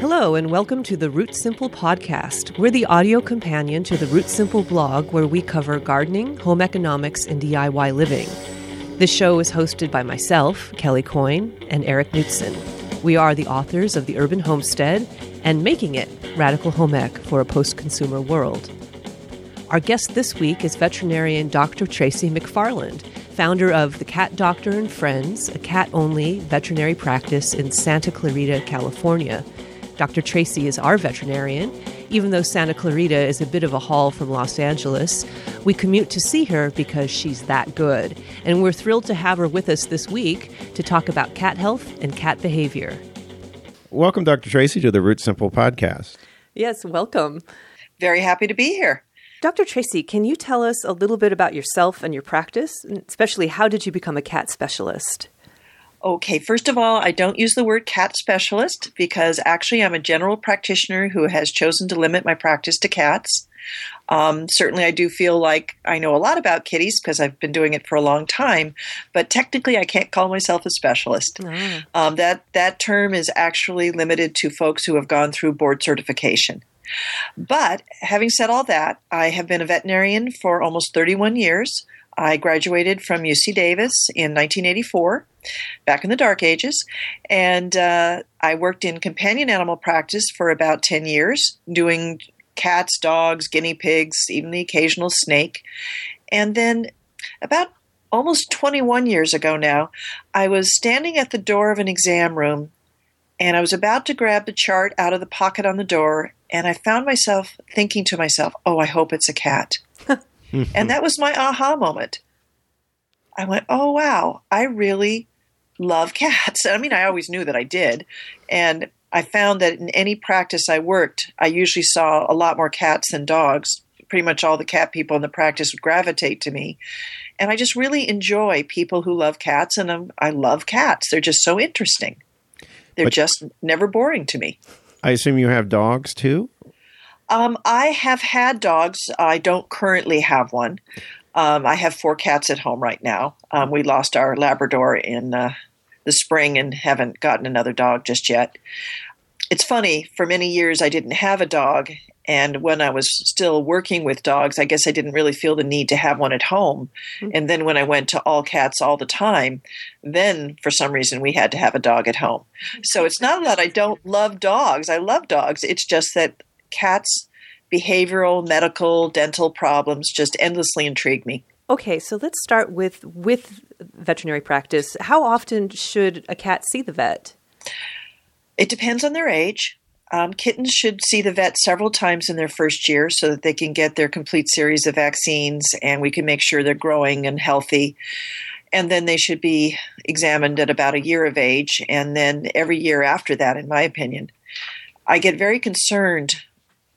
Hello, and welcome to the Root Simple podcast. We're the audio companion to the Root Simple blog where we cover gardening, home economics, and DIY living. This show is hosted by myself, Kelly Coyne, and Erik Knutzen. We are the authors of The Urban Homestead and Making It Radical Home Ec for a Post Consumer World. Our guest this week is veterinarian Dr. Tracy McFarland, founder of The Cat Doctor and Friends, a cat only veterinary practice in Santa Clarita, California. Dr. Tracy is our veterinarian. Even though Santa Clarita is a bit of a haul from Los Angeles, we commute to see her because she's that good. And we're thrilled to have her with us this week to talk about cat health and cat behavior. Welcome, Dr. Tracy, to the Root Simple podcast. Yes, welcome. Very happy to be here. Dr. Tracy, can you tell us a little bit about yourself and your practice? And especially, how did you become a cat specialist? Okay, first of all, I don't use the word cat specialist because actually I'm a general practitioner who has chosen to limit my practice to cats. Um, certainly, I do feel like I know a lot about kitties because I've been doing it for a long time, but technically, I can't call myself a specialist. Ah. Um, that that term is actually limited to folks who have gone through board certification. But having said all that, I have been a veterinarian for almost 31 years. I graduated from UC Davis in 1984, back in the dark ages, and uh, I worked in companion animal practice for about 10 years, doing cats, dogs, guinea pigs, even the occasional snake. And then about almost 21 years ago now, I was standing at the door of an exam room and I was about to grab the chart out of the pocket on the door and I found myself thinking to myself, oh, I hope it's a cat. and that was my aha moment. I went, oh, wow, I really love cats. I mean, I always knew that I did. And I found that in any practice I worked, I usually saw a lot more cats than dogs. Pretty much all the cat people in the practice would gravitate to me. And I just really enjoy people who love cats, and I'm, i love cats. They're just so interesting. They're but, just never boring to me. I assume you have dogs too? Um, I have had dogs. I don't currently have one. Um, I have four cats at home right now. Um, we lost our Labrador in uh, the spring and haven't gotten another dog just yet. It's funny, for many years I didn't have a dog, and when I was still working with dogs, I guess I didn't really feel the need to have one at home. Mm-hmm. And then when I went to all cats all the time, then for some reason we had to have a dog at home. So it's not that I don't love dogs. I love dogs. It's just that cats behavioral, medical, dental problems just endlessly intrigue me. Okay, so let's start with with veterinary practice. How often should a cat see the vet? It depends on their age. Um, kittens should see the vet several times in their first year so that they can get their complete series of vaccines and we can make sure they're growing and healthy. And then they should be examined at about a year of age, and then every year after that, in my opinion. I get very concerned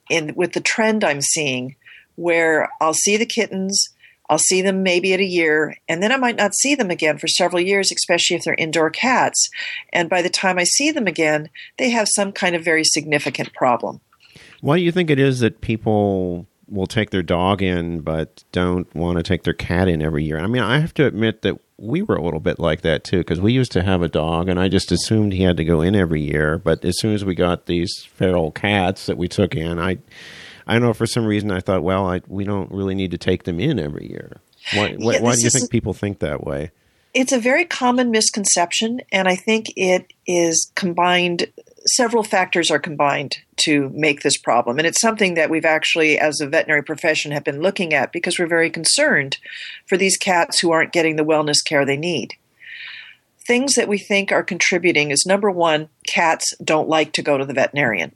in with the trend I'm seeing where I'll see the kittens I'll see them maybe at a year, and then I might not see them again for several years, especially if they're indoor cats. And by the time I see them again, they have some kind of very significant problem. Why do you think it is that people will take their dog in but don't want to take their cat in every year? I mean, I have to admit that we were a little bit like that too because we used to have a dog and I just assumed he had to go in every year. But as soon as we got these feral cats that we took in, I I know for some reason I thought, well, I, we don't really need to take them in every year. Why, yeah, why do you think people think that way? It's a very common misconception, and I think it is combined. Several factors are combined to make this problem, and it's something that we've actually, as a veterinary profession, have been looking at because we're very concerned for these cats who aren't getting the wellness care they need. Things that we think are contributing is number one, cats don't like to go to the veterinarian.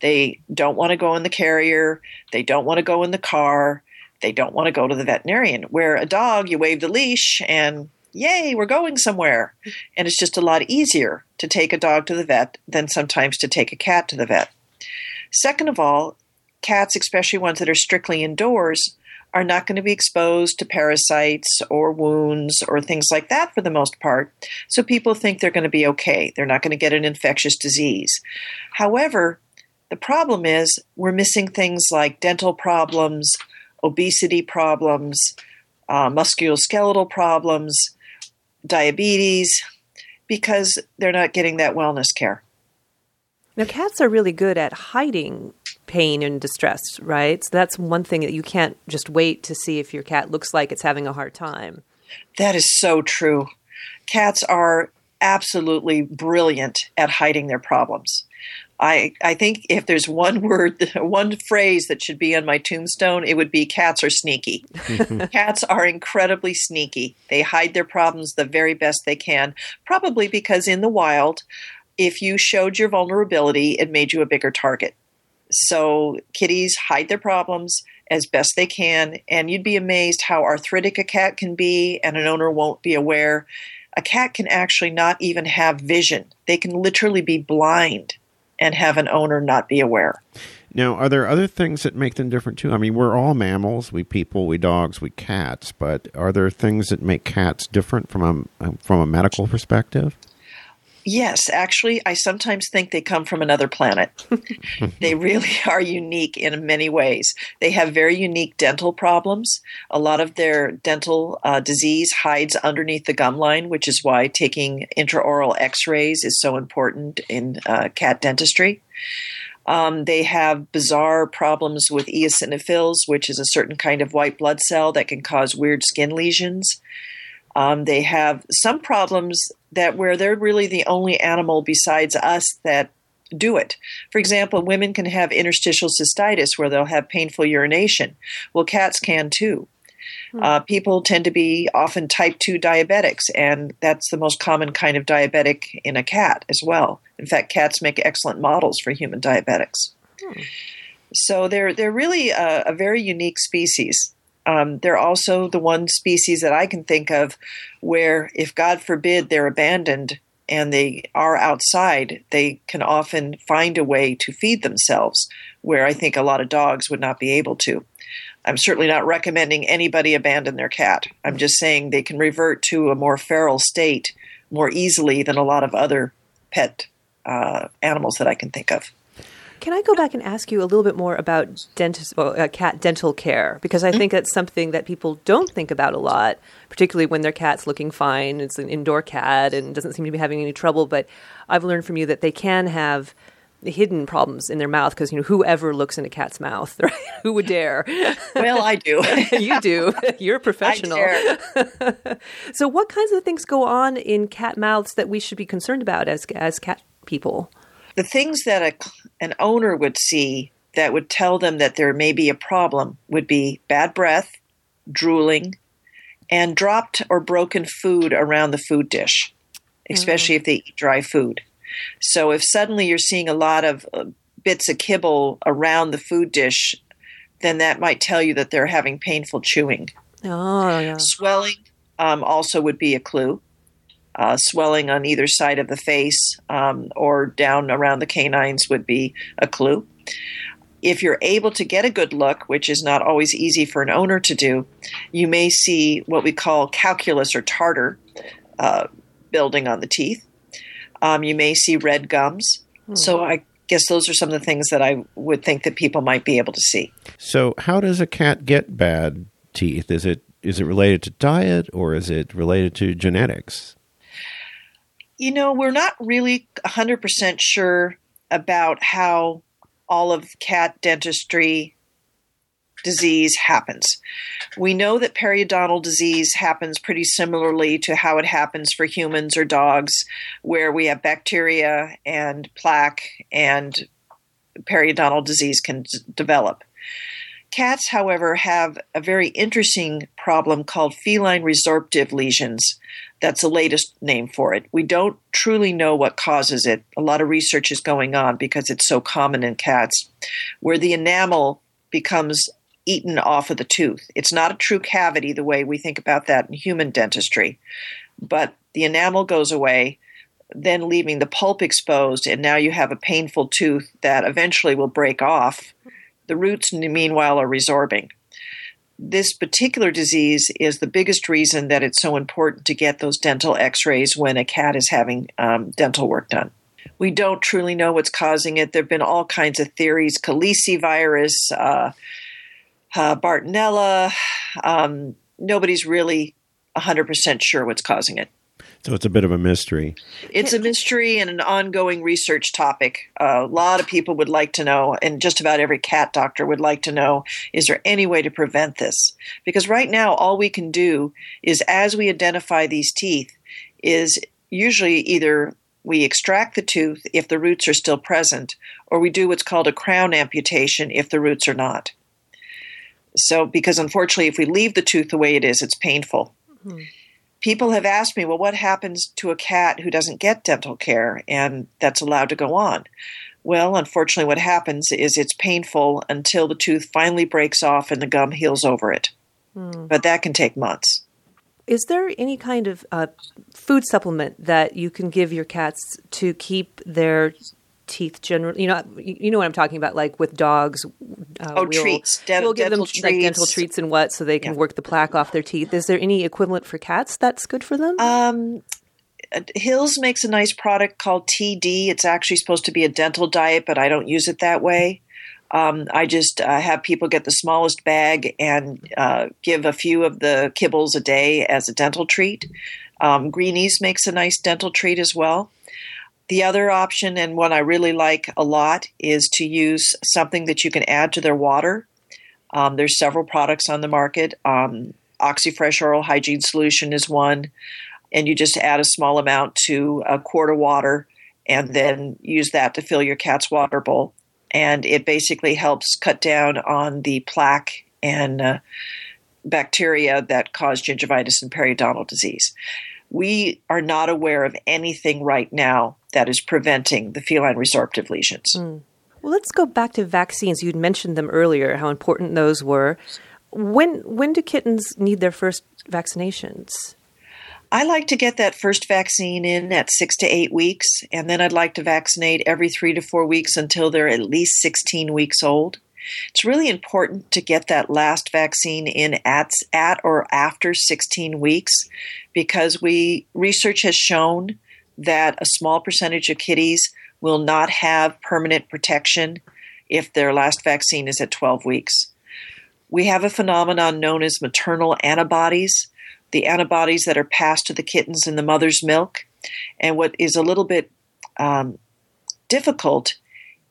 They don't want to go in the carrier. They don't want to go in the car. They don't want to go to the veterinarian. Where a dog, you wave the leash and yay, we're going somewhere. And it's just a lot easier to take a dog to the vet than sometimes to take a cat to the vet. Second of all, cats, especially ones that are strictly indoors, are not going to be exposed to parasites or wounds or things like that for the most part. So people think they're going to be okay. They're not going to get an infectious disease. However, the problem is we're missing things like dental problems, obesity problems, uh, musculoskeletal problems, diabetes, because they're not getting that wellness care. Now, cats are really good at hiding pain and distress, right? So that's one thing that you can't just wait to see if your cat looks like it's having a hard time. That is so true. Cats are absolutely brilliant at hiding their problems. I, I think if there's one word, one phrase that should be on my tombstone, it would be cats are sneaky. cats are incredibly sneaky. They hide their problems the very best they can, probably because in the wild, if you showed your vulnerability, it made you a bigger target. So kitties hide their problems as best they can, and you'd be amazed how arthritic a cat can be, and an owner won't be aware. A cat can actually not even have vision, they can literally be blind and have an owner not be aware. Now, are there other things that make them different too? I mean, we're all mammals. We people, we dogs, we cats. But are there things that make cats different from a from a medical perspective? Yes, actually, I sometimes think they come from another planet. they really are unique in many ways. They have very unique dental problems. A lot of their dental uh, disease hides underneath the gum line, which is why taking intraoral x rays is so important in uh, cat dentistry. Um, they have bizarre problems with eosinophils, which is a certain kind of white blood cell that can cause weird skin lesions. Um, they have some problems that where they're really the only animal besides us that do it. For example, women can have interstitial cystitis where they'll have painful urination. Well, cats can too. Hmm. Uh, people tend to be often type 2 diabetics, and that's the most common kind of diabetic in a cat as well. In fact, cats make excellent models for human diabetics. Hmm. So they're, they're really a, a very unique species. Um, they're also the one species that I can think of where, if God forbid they're abandoned and they are outside, they can often find a way to feed themselves, where I think a lot of dogs would not be able to. I'm certainly not recommending anybody abandon their cat. I'm just saying they can revert to a more feral state more easily than a lot of other pet uh, animals that I can think of. Can I go back and ask you a little bit more about dentist, well, uh, cat dental care? Because I mm-hmm. think that's something that people don't think about a lot, particularly when their cat's looking fine. It's an indoor cat and doesn't seem to be having any trouble. But I've learned from you that they can have hidden problems in their mouth because you know whoever looks in a cat's mouth, right? Who would dare? Well, I do. you do. You're a professional. so, what kinds of things go on in cat mouths that we should be concerned about as as cat people? The things that a, an owner would see that would tell them that there may be a problem would be bad breath, drooling, and dropped or broken food around the food dish, especially mm-hmm. if they eat dry food. So if suddenly you're seeing a lot of uh, bits of kibble around the food dish, then that might tell you that they're having painful chewing. Oh, yeah. Swelling um, also would be a clue uh, swelling on either side of the face um, or down around the canines would be a clue. If you're able to get a good look, which is not always easy for an owner to do, you may see what we call calculus or tartar uh, building on the teeth. Um, you may see red gums. Hmm. So I guess those are some of the things that I would think that people might be able to see. So, how does a cat get bad teeth? Is it is it related to diet or is it related to genetics? You know, we're not really 100% sure about how all of cat dentistry disease happens. We know that periodontal disease happens pretty similarly to how it happens for humans or dogs, where we have bacteria and plaque and periodontal disease can d- develop. Cats, however, have a very interesting problem called feline resorptive lesions. That's the latest name for it. We don't truly know what causes it. A lot of research is going on because it's so common in cats, where the enamel becomes eaten off of the tooth. It's not a true cavity the way we think about that in human dentistry, but the enamel goes away, then leaving the pulp exposed, and now you have a painful tooth that eventually will break off the roots, meanwhile, are resorbing. This particular disease is the biggest reason that it's so important to get those dental x rays when a cat is having um, dental work done. We don't truly know what's causing it. There have been all kinds of theories calicivirus, uh, uh, Bartonella. Um, nobody's really 100% sure what's causing it. So it's a bit of a mystery. It's a mystery and an ongoing research topic. Uh, a lot of people would like to know, and just about every cat doctor would like to know is there any way to prevent this? Because right now, all we can do is as we identify these teeth, is usually either we extract the tooth if the roots are still present, or we do what's called a crown amputation if the roots are not. So, because unfortunately, if we leave the tooth the way it is, it's painful. Mm-hmm people have asked me, well, what happens to a cat who doesn't get dental care and that's allowed to go on? Well, unfortunately, what happens is it's painful until the tooth finally breaks off and the gum heals over it. Hmm. But that can take months. Is there any kind of uh, food supplement that you can give your cats to keep their teeth generally you know you know what i'm talking about like with dogs uh, oh we'll, treats Den- we'll give them treats. like dental treats and what so they can yeah. work the plaque off their teeth is there any equivalent for cats that's good for them um, Hill's makes a nice product called td it's actually supposed to be a dental diet but i don't use it that way um, I just uh, have people get the smallest bag and uh, give a few of the kibbles a day as a dental treat. Um, Greenies makes a nice dental treat as well. The other option, and one I really like a lot, is to use something that you can add to their water. Um, there's several products on the market. Um, Oxyfresh Oral Hygiene Solution is one, and you just add a small amount to a quart of water and then use that to fill your cat's water bowl. And it basically helps cut down on the plaque and uh, bacteria that cause gingivitis and periodontal disease. We are not aware of anything right now that is preventing the feline resorptive lesions. Mm. Well, let's go back to vaccines. You'd mentioned them earlier, how important those were. When when do kittens need their first vaccinations? I like to get that first vaccine in at six to eight weeks, and then I'd like to vaccinate every three to four weeks until they're at least 16 weeks old. It's really important to get that last vaccine in at, at or after 16 weeks because we research has shown that a small percentage of kitties will not have permanent protection if their last vaccine is at 12 weeks. We have a phenomenon known as maternal antibodies, the antibodies that are passed to the kittens in the mother's milk. And what is a little bit um, difficult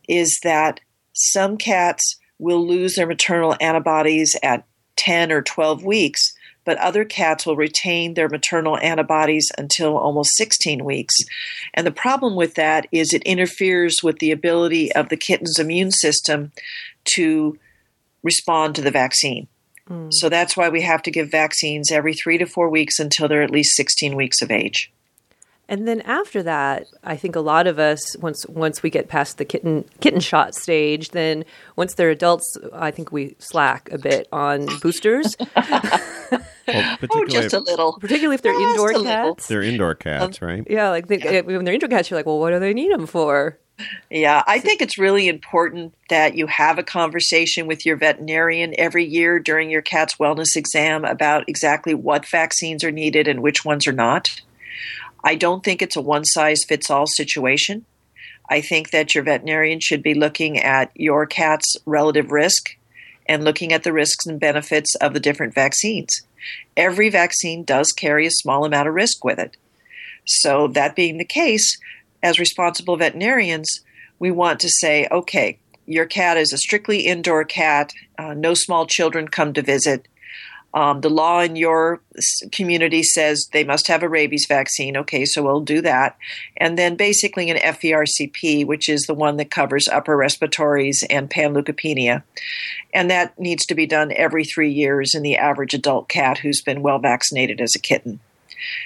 is that some cats will lose their maternal antibodies at 10 or 12 weeks but other cats will retain their maternal antibodies until almost 16 weeks. And the problem with that is it interferes with the ability of the kitten's immune system to respond to the vaccine. Mm. So that's why we have to give vaccines every three to four weeks until they're at least 16 weeks of age. And then after that, I think a lot of us once once we get past the kitten kitten shot stage, then once they're adults, I think we slack a bit on boosters. well, oh, just a little. Particularly if they're just indoor cats. They're indoor cats, um, right? Yeah, like they, yeah. when they're indoor cats, you're like, well, what do they need them for? Yeah, I think it's really important that you have a conversation with your veterinarian every year during your cat's wellness exam about exactly what vaccines are needed and which ones are not. I don't think it's a one size fits all situation. I think that your veterinarian should be looking at your cat's relative risk and looking at the risks and benefits of the different vaccines. Every vaccine does carry a small amount of risk with it. So, that being the case, as responsible veterinarians, we want to say, okay, your cat is a strictly indoor cat, uh, no small children come to visit. Um, the law in your community says they must have a rabies vaccine. Okay, so we'll do that. And then basically an FVRCP, which is the one that covers upper respiratories and panleukopenia. And that needs to be done every three years in the average adult cat who's been well vaccinated as a kitten.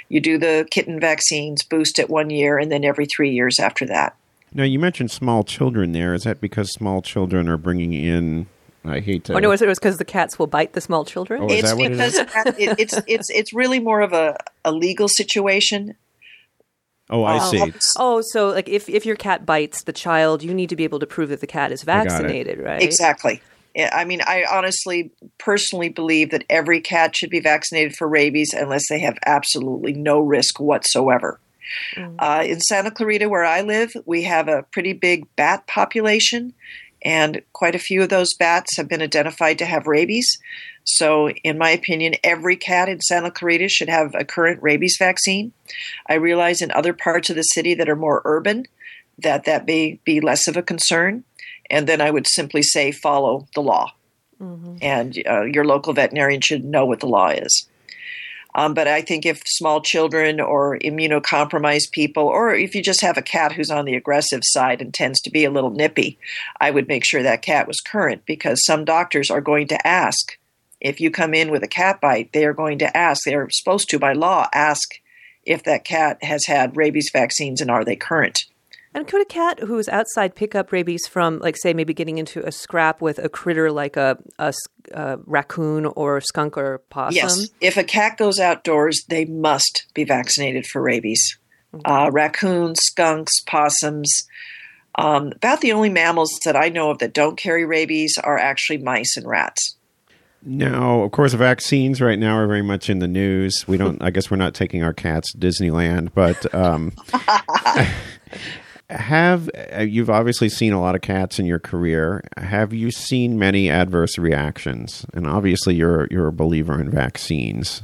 You do the kitten vaccines, boost at one year, and then every three years after that. Now, you mentioned small children there. Is that because small children are bringing in I hate to. Oh no, it was because the cats will bite the small children. Oh, it's because it it, it's it's it's really more of a, a legal situation. Oh, I see. Oh, so like if if your cat bites the child, you need to be able to prove that the cat is vaccinated, right? Exactly. I mean, I honestly, personally believe that every cat should be vaccinated for rabies unless they have absolutely no risk whatsoever. Mm. Uh, in Santa Clarita, where I live, we have a pretty big bat population, and quite a few of those bats have been identified to have rabies. So, in my opinion, every cat in Santa Clarita should have a current rabies vaccine. I realize in other parts of the city that are more urban that that may be less of a concern. And then I would simply say follow the law. Mm-hmm. And uh, your local veterinarian should know what the law is. Um, but I think if small children or immunocompromised people, or if you just have a cat who's on the aggressive side and tends to be a little nippy, I would make sure that cat was current because some doctors are going to ask if you come in with a cat bite, they are going to ask, they are supposed to by law ask if that cat has had rabies vaccines and are they current. And could a cat who's outside pick up rabies from, like, say, maybe getting into a scrap with a critter like a, a, a raccoon or skunk or possum? Yes. If a cat goes outdoors, they must be vaccinated for rabies. Mm-hmm. Uh, raccoons, skunks, possums. Um, about the only mammals that I know of that don't carry rabies are actually mice and rats. Now, of course, vaccines right now are very much in the news. We don't. I guess we're not taking our cats to Disneyland, but um, have uh, you've obviously seen a lot of cats in your career. Have you seen many adverse reactions? And obviously, you're you're a believer in vaccines.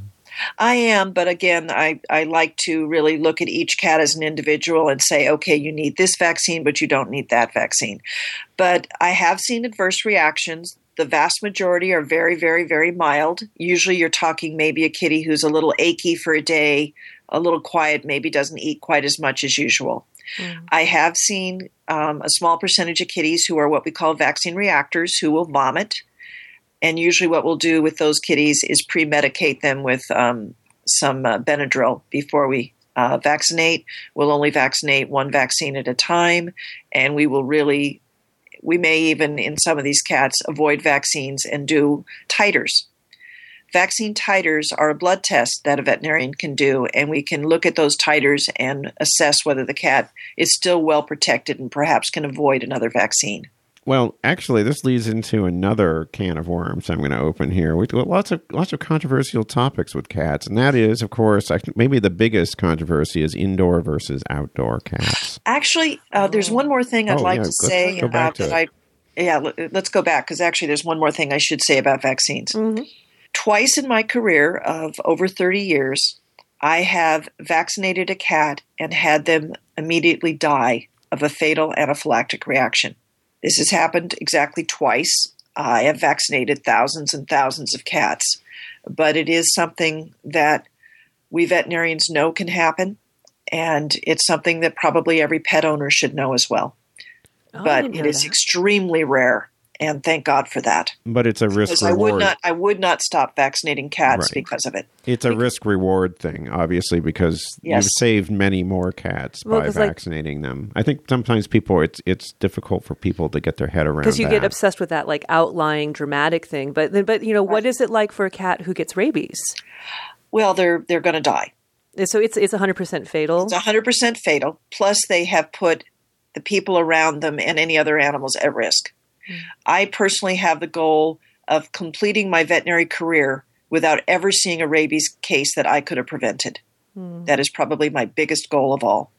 I am, but again, I, I like to really look at each cat as an individual and say, okay, you need this vaccine, but you don't need that vaccine. But I have seen adverse reactions. The vast majority are very, very, very mild. Usually you're talking maybe a kitty who's a little achy for a day, a little quiet, maybe doesn't eat quite as much as usual. Mm. I have seen um, a small percentage of kitties who are what we call vaccine reactors who will vomit. And usually, what we'll do with those kitties is pre medicate them with um, some uh, Benadryl before we uh, vaccinate. We'll only vaccinate one vaccine at a time, and we will really, we may even in some of these cats avoid vaccines and do titers. Vaccine titers are a blood test that a veterinarian can do, and we can look at those titers and assess whether the cat is still well protected and perhaps can avoid another vaccine. Well, actually, this leads into another can of worms I'm going to open here. We lots of lots of controversial topics with cats, and that is, of course, maybe the biggest controversy is indoor versus outdoor cats. Actually, uh, there's one more thing I'd oh, like yeah, to say about that. I, yeah, let's go back because actually, there's one more thing I should say about vaccines. Mm-hmm. Twice in my career of over 30 years, I have vaccinated a cat and had them immediately die of a fatal anaphylactic reaction. This has happened exactly twice. I have vaccinated thousands and thousands of cats, but it is something that we veterinarians know can happen, and it's something that probably every pet owner should know as well. Oh, but it is that. extremely rare and thank God for that. But it's a risk reward. I would not I would not stop vaccinating cats right. because of it. It's a risk reward thing, obviously, because yes. you've saved many more cats well, by vaccinating like, them. I think sometimes people it's it's difficult for people to get their head around because you that. get obsessed with that like outlying dramatic thing. But but you know what is it like for a cat who gets rabies? Well, they're they're going to die. So it's it's 100% fatal. It's 100% fatal. Plus, they have put the people around them and any other animals at risk. I personally have the goal of completing my veterinary career without ever seeing a rabies case that I could have prevented. Mm. That is probably my biggest goal of all.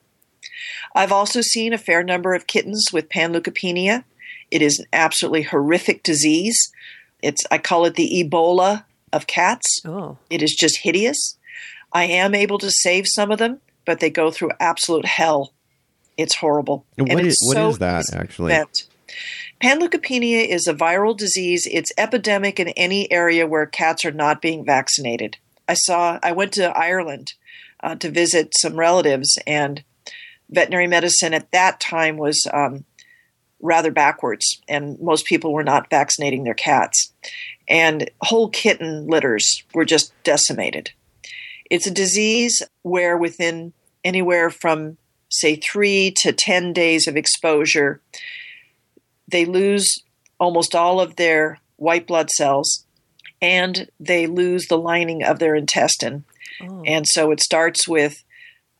I've also seen a fair number of kittens with panleukopenia. It is an absolutely horrific disease. It's I call it the Ebola of cats. Oh. It is just hideous. I am able to save some of them, but they go through absolute hell. It's horrible. And what, is, what so is that actually? Panleukopenia is a viral disease. It's epidemic in any area where cats are not being vaccinated. I saw, I went to Ireland uh, to visit some relatives, and veterinary medicine at that time was um, rather backwards, and most people were not vaccinating their cats. And whole kitten litters were just decimated. It's a disease where within anywhere from, say, three to 10 days of exposure, they lose almost all of their white blood cells and they lose the lining of their intestine. Oh. And so it starts with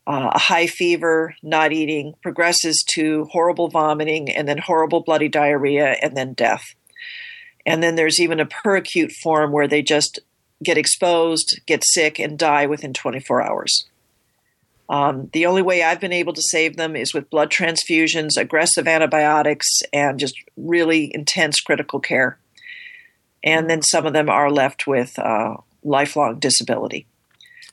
uh, a high fever, not eating, progresses to horrible vomiting, and then horrible bloody diarrhea, and then death. And then there's even a peracute form where they just get exposed, get sick, and die within 24 hours. Um, the only way I've been able to save them is with blood transfusions, aggressive antibiotics, and just really intense critical care. And then some of them are left with uh, lifelong disability.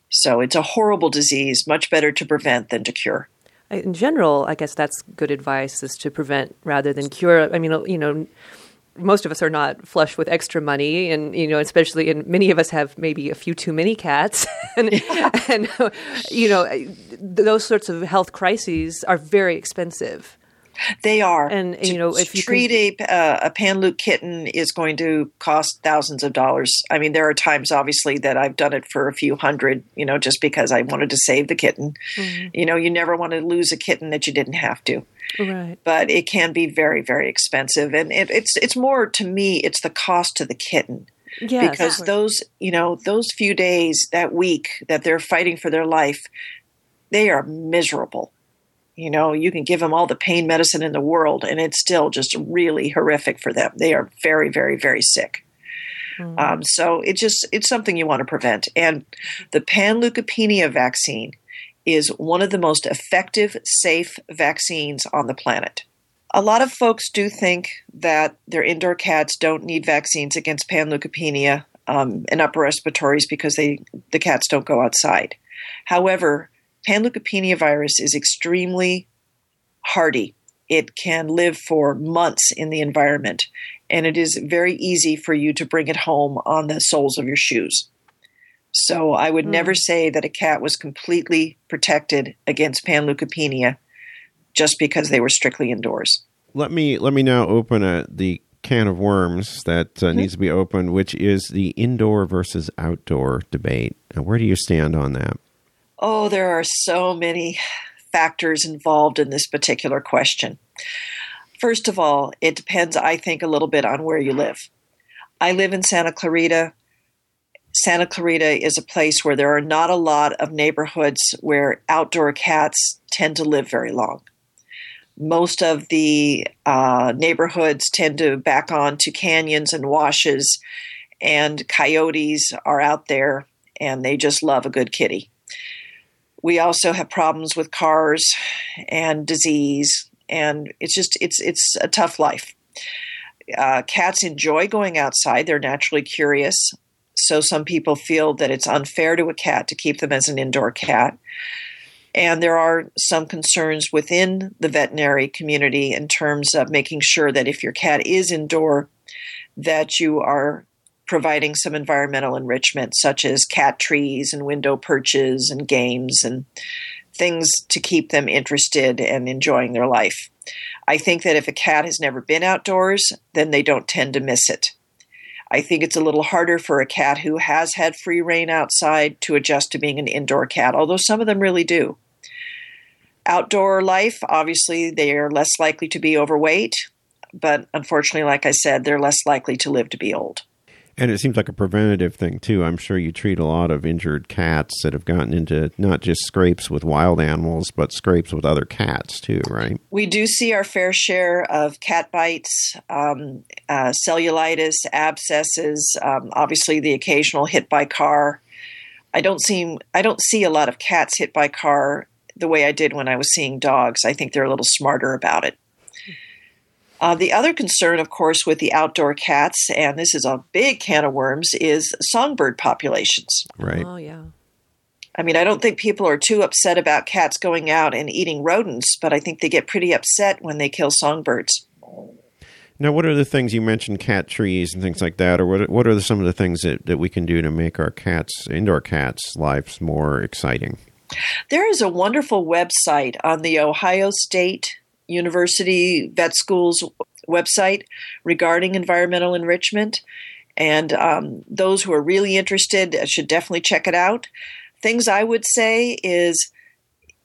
So it's a horrible disease, much better to prevent than to cure. In general, I guess that's good advice is to prevent rather than cure. I mean, you know, most of us are not flush with extra money, and you know, especially, and many of us have maybe a few too many cats, and, and you know, those sorts of health crises are very expensive. They are, and, and you know, to if you treat can... a uh, a Panleuk kitten is going to cost thousands of dollars. I mean, there are times, obviously, that I've done it for a few hundred, you know, just because I wanted to save the kitten. Mm-hmm. You know, you never want to lose a kitten that you didn't have to. Right. But it can be very, very expensive, and it, it's it's more to me. It's the cost to the kitten. Yes, because those you know those few days that week that they're fighting for their life, they are miserable you know, you can give them all the pain medicine in the world, and it's still just really horrific for them. They are very, very, very sick. Mm. Um, so it just it's something you want to prevent. And the panleukopenia vaccine is one of the most effective, safe vaccines on the planet. A lot of folks do think that their indoor cats don't need vaccines against panleukopenia um, and upper respiratories because they the cats don't go outside. However, Panleukopenia virus is extremely hardy. It can live for months in the environment, and it is very easy for you to bring it home on the soles of your shoes. So I would mm. never say that a cat was completely protected against panleukopenia just because they were strictly indoors. Let me let me now open a, the can of worms that uh, mm-hmm. needs to be opened, which is the indoor versus outdoor debate. Now, where do you stand on that? Oh, there are so many factors involved in this particular question. First of all, it depends, I think, a little bit on where you live. I live in Santa Clarita. Santa Clarita is a place where there are not a lot of neighborhoods where outdoor cats tend to live very long. Most of the uh, neighborhoods tend to back on to canyons and washes, and coyotes are out there and they just love a good kitty. We also have problems with cars and disease, and it's just it's it's a tough life. Uh, cats enjoy going outside; they're naturally curious. So some people feel that it's unfair to a cat to keep them as an indoor cat. And there are some concerns within the veterinary community in terms of making sure that if your cat is indoor, that you are providing some environmental enrichment, such as cat trees and window perches and games and things to keep them interested and enjoying their life. I think that if a cat has never been outdoors, then they don't tend to miss it. I think it's a little harder for a cat who has had free rein outside to adjust to being an indoor cat, although some of them really do. Outdoor life, obviously, they are less likely to be overweight, but unfortunately, like I said, they're less likely to live to be old. And it seems like a preventative thing too. I'm sure you treat a lot of injured cats that have gotten into not just scrapes with wild animals, but scrapes with other cats too, right? We do see our fair share of cat bites, um, uh, cellulitis, abscesses, um, obviously the occasional hit by car. I don't see I don't see a lot of cats hit by car the way I did when I was seeing dogs. I think they're a little smarter about it. Uh, the other concern, of course, with the outdoor cats, and this is a big can of worms, is songbird populations. Right. Oh, yeah. I mean, I don't think people are too upset about cats going out and eating rodents, but I think they get pretty upset when they kill songbirds. Now, what are the things you mentioned, cat trees and things like that, or what? What are the, some of the things that, that we can do to make our cats, indoor cats' lives more exciting? There is a wonderful website on the Ohio State University Vet School's website regarding environmental enrichment. And um, those who are really interested should definitely check it out. Things I would say is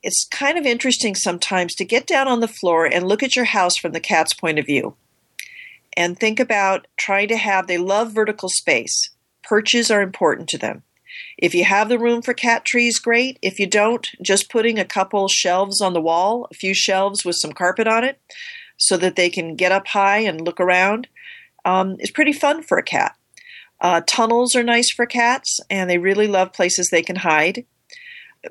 it's kind of interesting sometimes to get down on the floor and look at your house from the cat's point of view and think about trying to have, they love vertical space. Perches are important to them. If you have the room for cat trees, great. If you don't, just putting a couple shelves on the wall, a few shelves with some carpet on it, so that they can get up high and look around, um, is pretty fun for a cat. Uh, tunnels are nice for cats, and they really love places they can hide.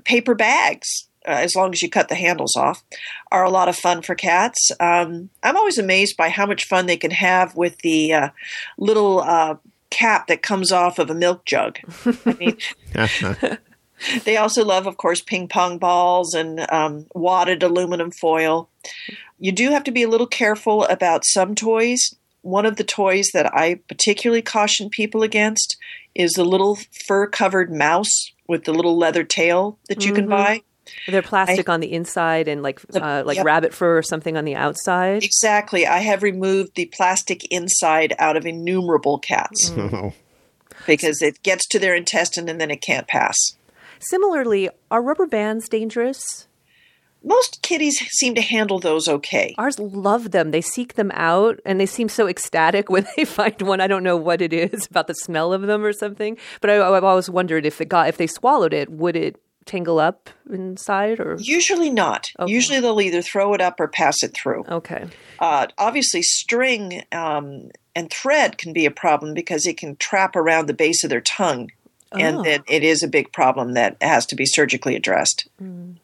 Paper bags uh, as long as you cut the handles off, are a lot of fun for cats. Um, I'm always amazed by how much fun they can have with the uh, little uh, cap that comes off of a milk jug. I mean, they also love, of course, ping pong balls and um, wadded aluminum foil. You do have to be a little careful about some toys. One of the toys that I particularly caution people against is the little fur covered mouse with the little leather tail that you mm-hmm. can buy. They're plastic I, on the inside and like the, uh, like yep. rabbit fur or something on the outside. Exactly. I have removed the plastic inside out of innumerable cats mm. because it gets to their intestine and then it can't pass. Similarly, are rubber bands dangerous? Most kitties seem to handle those okay. Ours love them. They seek them out and they seem so ecstatic when they find one. I don't know what it is about the smell of them or something, but I, have always wondered if it got if they swallowed it, would it tangle up inside or usually not okay. usually they'll either throw it up or pass it through okay uh, obviously string um, and thread can be a problem because it can trap around the base of their tongue oh. and then it is a big problem that has to be surgically addressed mm.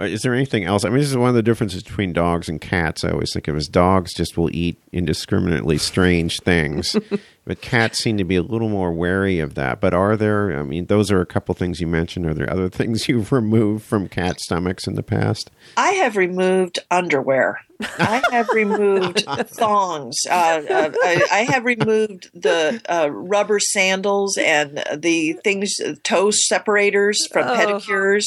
Uh, is there anything else? I mean, this is one of the differences between dogs and cats. I always think of as dogs just will eat indiscriminately strange things, but cats seem to be a little more wary of that. But are there? I mean, those are a couple things you mentioned. Are there other things you've removed from cat stomachs in the past? I have removed underwear. I have removed thongs. Uh, uh, I, I, have removed the uh, rubber sandals and the things, toe separators from oh. pedicures.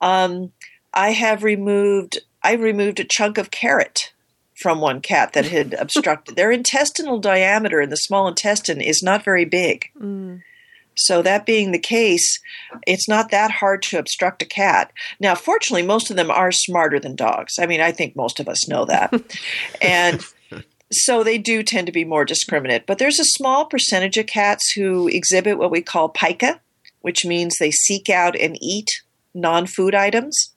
Um, I have removed I removed a chunk of carrot from one cat that had obstructed. Their intestinal diameter in the small intestine is not very big. Mm. So, that being the case, it's not that hard to obstruct a cat. Now, fortunately, most of them are smarter than dogs. I mean, I think most of us know that. and so they do tend to be more discriminate. But there's a small percentage of cats who exhibit what we call pica, which means they seek out and eat non food items.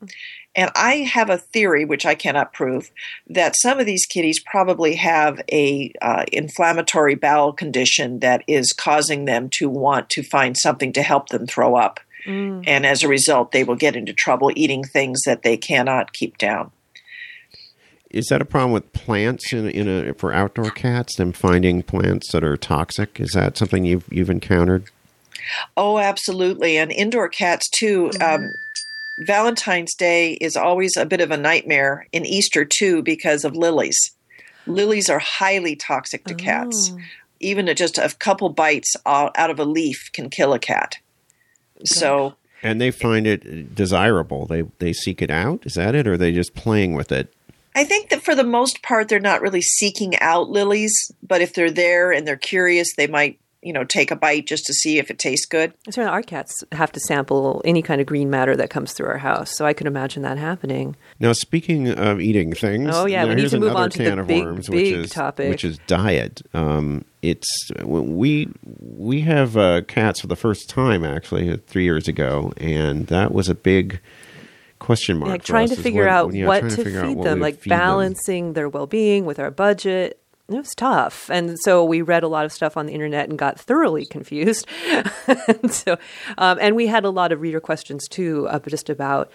And I have a theory, which I cannot prove, that some of these kitties probably have a uh, inflammatory bowel condition that is causing them to want to find something to help them throw up. Mm. And as a result, they will get into trouble eating things that they cannot keep down. Is that a problem with plants in, in a, for outdoor cats? Them finding plants that are toxic? Is that something you've you've encountered? Oh, absolutely. And indoor cats too. Mm-hmm. Um, Valentine's Day is always a bit of a nightmare, in Easter too, because of lilies. Lilies are highly toxic to cats. Oh. Even just a couple bites out of a leaf can kill a cat. So. And they find it desirable. They they seek it out. Is that it, or are they just playing with it? I think that for the most part, they're not really seeking out lilies. But if they're there and they're curious, they might you know, take a bite just to see if it tastes good. So our cats have to sample any kind of green matter that comes through our house. So I can imagine that happening. Now, speaking of eating things, oh yeah, we need to move on to the big, worms, big which is, topic, which is diet. Um, it's we we have uh, cats for the first time actually three years ago, and that was a big question mark. Like trying to figure what, out yeah, what to, to feed them, like feed balancing them. their well being with our budget it was tough. And so we read a lot of stuff on the internet and got thoroughly confused. and so, um, and we had a lot of reader questions too, uh, just about,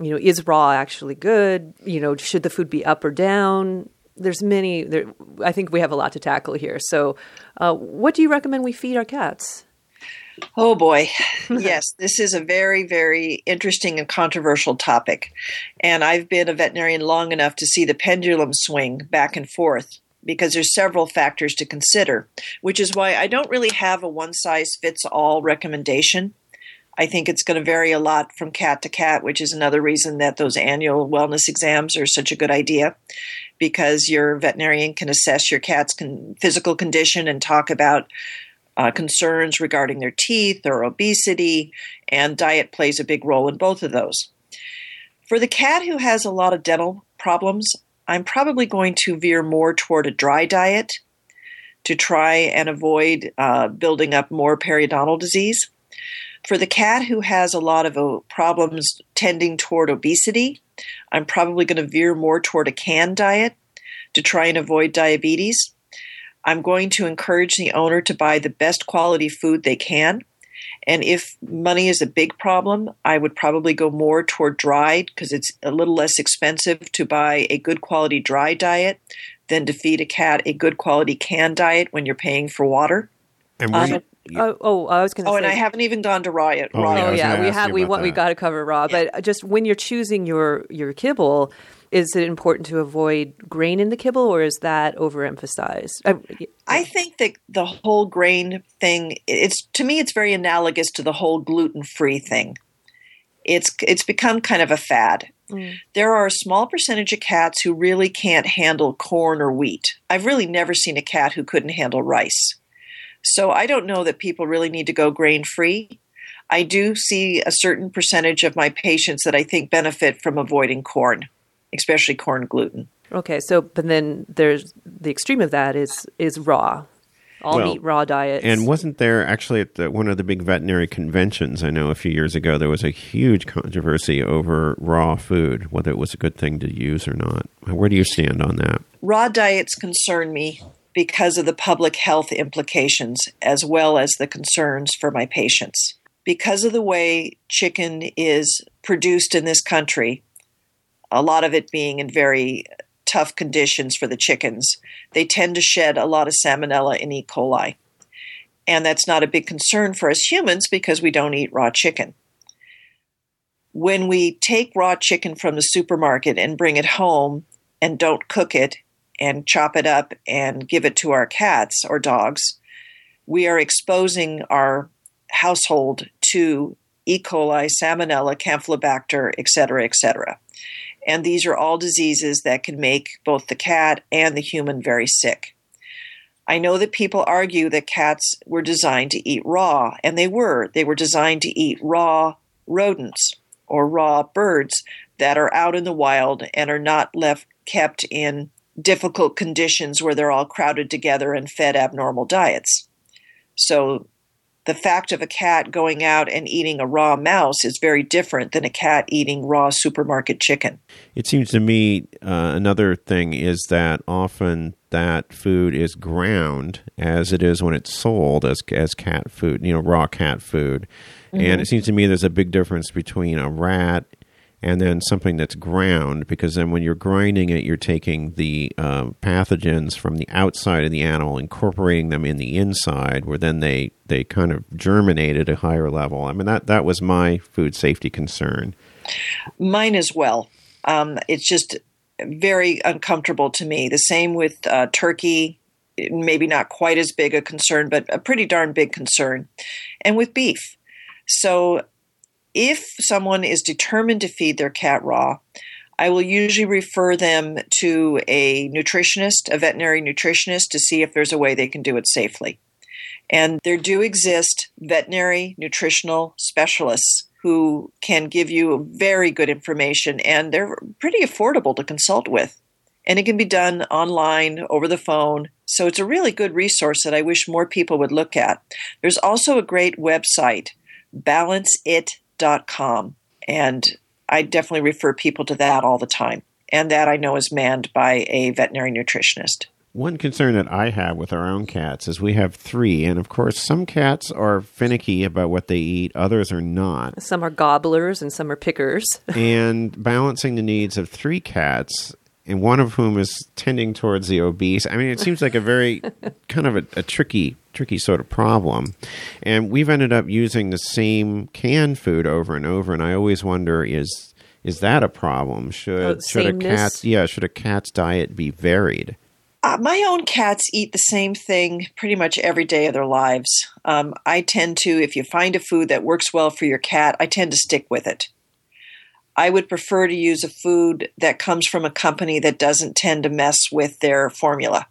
you know, is raw actually good? You know, should the food be up or down? There's many. There, I think we have a lot to tackle here. So, uh, what do you recommend we feed our cats? Oh boy. yes, this is a very, very interesting and controversial topic. And I've been a veterinarian long enough to see the pendulum swing back and forth because there's several factors to consider, which is why I don't really have a one size fits all recommendation. I think it's going to vary a lot from cat to cat, which is another reason that those annual wellness exams are such a good idea because your veterinarian can assess your cat's con- physical condition and talk about uh, concerns regarding their teeth or obesity, and diet plays a big role in both of those. For the cat who has a lot of dental problems, I'm probably going to veer more toward a dry diet to try and avoid uh, building up more periodontal disease. For the cat who has a lot of uh, problems tending toward obesity, I'm probably going to veer more toward a canned diet to try and avoid diabetes. I'm going to encourage the owner to buy the best quality food they can And if money is a big problem, I would probably go more toward dried because it's a little less expensive to buy a good quality dry diet than to feed a cat a good quality canned diet when you're paying for water. And where Um, you- Oh, oh, I was going to Oh, say. and I haven't even gone to raw yet. Oh, raw yeah, Oh yeah, we have we about want we got to cover raw, but just when you're choosing your your kibble, is it important to avoid grain in the kibble, or is that overemphasized? I, I think that the whole grain thing it's to me it's very analogous to the whole gluten-free thing. It's it's become kind of a fad. Mm. There are a small percentage of cats who really can't handle corn or wheat. I've really never seen a cat who couldn't handle rice. So I don't know that people really need to go grain-free. I do see a certain percentage of my patients that I think benefit from avoiding corn, especially corn gluten. okay, so but then there's the extreme of that is is raw, all Well, meat raw diets. And wasn't there actually at the, one of the big veterinary conventions? I know a few years ago there was a huge controversy over raw food, whether it was a good thing to use or not. Where do you stand on that? raw diets concern me because of the public health implications as well as the concerns for my patients. Because of the way chicken is produced in this country, a lot of it being in very tough conditions for the chickens, they tend to shed a lot of salmonella and E. coli. And that's not a big concern for us humans because we don't eat raw chicken. When we take raw chicken from the supermarket and bring it home and don't cook it and chop it up and give it to our cats or dogs, we are exposing our household to E. coli, salmonella, campylobacter, et cetera, et cetera. And these are all diseases that can make both the cat and the human very sick. I know that people argue that cats were designed to eat raw, and they were. They were designed to eat raw rodents or raw birds that are out in the wild and are not left kept in difficult conditions where they're all crowded together and fed abnormal diets. So the fact of a cat going out and eating a raw mouse is very different than a cat eating raw supermarket chicken. It seems to me uh, another thing is that often that food is ground as it is when it's sold as as cat food, you know, raw cat food. And it seems to me there's a big difference between a rat and then something that's ground because then when you're grinding it, you're taking the uh, pathogens from the outside of the animal, incorporating them in the inside, where then they they kind of germinate at a higher level. I mean that that was my food safety concern. Mine as well. Um, it's just very uncomfortable to me. The same with uh, turkey, maybe not quite as big a concern, but a pretty darn big concern. And with beef. So if someone is determined to feed their cat raw, I will usually refer them to a nutritionist, a veterinary nutritionist, to see if there's a way they can do it safely. And there do exist veterinary nutritional specialists who can give you very good information, and they're pretty affordable to consult with. And it can be done online, over the phone. So it's a really good resource that I wish more people would look at. There's also a great website, balanceit.com. And I definitely refer people to that all the time. And that I know is manned by a veterinary nutritionist. One concern that I have with our own cats is we have three, and of course, some cats are finicky about what they eat, others are not. some are gobblers and some are pickers. and balancing the needs of three cats, and one of whom is tending towards the obese. I mean, it seems like a very kind of a, a tricky, tricky sort of problem. And we've ended up using the same canned food over and over, and I always wonder is is that a problem? Should Oh, should a sameness? cat's yeah should a cat's diet be varied? Uh, my own cats eat the same thing pretty much every day of their lives. Um, I tend to, if you find a food that works well for your cat, I tend to stick with it. I would prefer to use a food that comes from a company that doesn't tend to mess with their formula,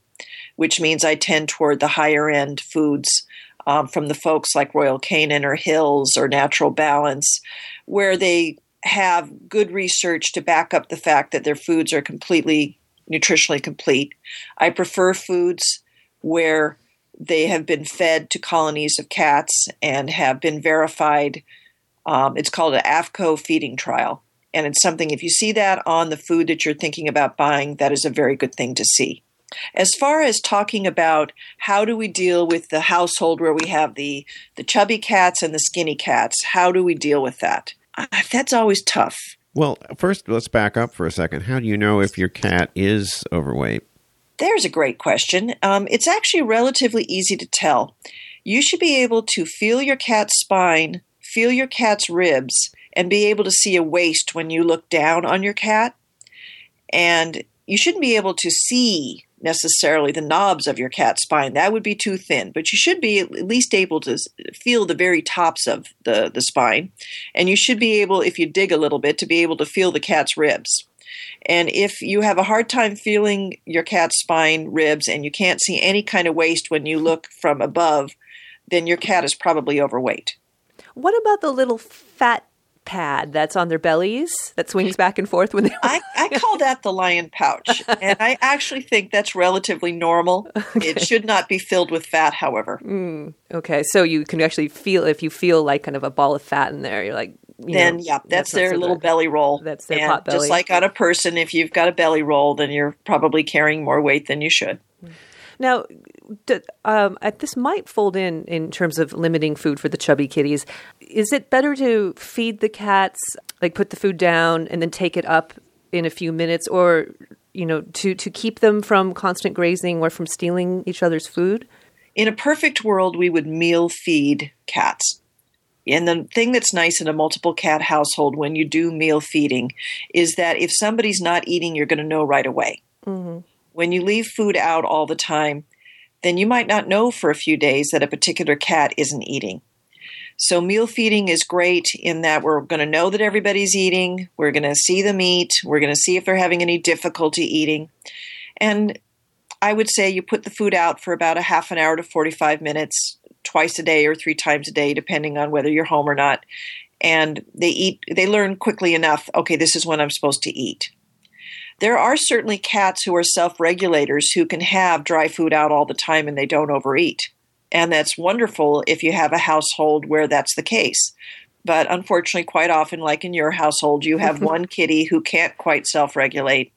which means I tend toward the higher end foods um, from the folks like Royal Canin or Hill's or Natural Balance, where they have good research to back up the fact that their foods are completely nutritionally complete. I prefer foods where they have been fed to colonies of cats and have been verified. Um, it's called an AAFCO feeding trial. And it's something, if you see that on the food that you're thinking about buying, that is a very good thing to see. As far as talking about how do we deal with the household where we have the, the chubby cats and the skinny cats, how do we deal with that? Uh, that's always tough. Well, first, let's back up for a second. How do you know if your cat is overweight? There's a great question. Um, it's actually relatively easy to tell. You should be able to feel your cat's spine, feel your cat's ribs, and be able to see a waist when you look down on your cat. And you shouldn't be able to see necessarily the knobs of your cat's spine. That would be too thin, but you should be at least able to feel the very tops of the, the spine. And you should be able, if you dig a little bit, to be able to feel the cat's ribs. And if you have a hard time feeling your cat's spine, ribs, and you can't see any kind of waist when you look from above, then your cat is probably overweight. What about the little fat pad that's on their bellies that swings back and forth when they I, I call that the lion pouch and i actually think that's relatively normal. Okay. it should not be filled with fat however. Mm, okay so you can actually feel if you feel like kind of a ball of fat in there you're like you then know, yeah that's, that's their so little bad. belly roll. That's their and pot belly. just like on a person if you've got a belly roll then you're probably carrying more weight than you should. Now, um, this might fold in in terms of limiting food for the chubby kitties. Is it better to feed the cats, like put the food down and then take it up in a few minutes, or you know, to to keep them from constant grazing or from stealing each other's food? In a perfect world, we would meal feed cats. And the thing that's nice in a multiple cat household when you do meal feeding is that if somebody's not eating, you're going to know right away. Mm-hmm when you leave food out all the time, then you might not know for a few days that a particular cat isn't eating. So, meal feeding is great in that we're going to know that everybody's eating, we're going to see them eat, we're going to see if they're having any difficulty eating. And I would say you put the food out for about a half an hour to 45 minutes, twice a day or three times a day, depending on whether you're home or not. And they eat, they learn quickly enough, okay, this is when I'm supposed to eat. There are certainly cats who are self regulators who can have dry food out all the time and they don't overeat. And that's wonderful if you have a household where that's the case. But unfortunately, quite often, like in your household, you have one kitty who can't quite self regulate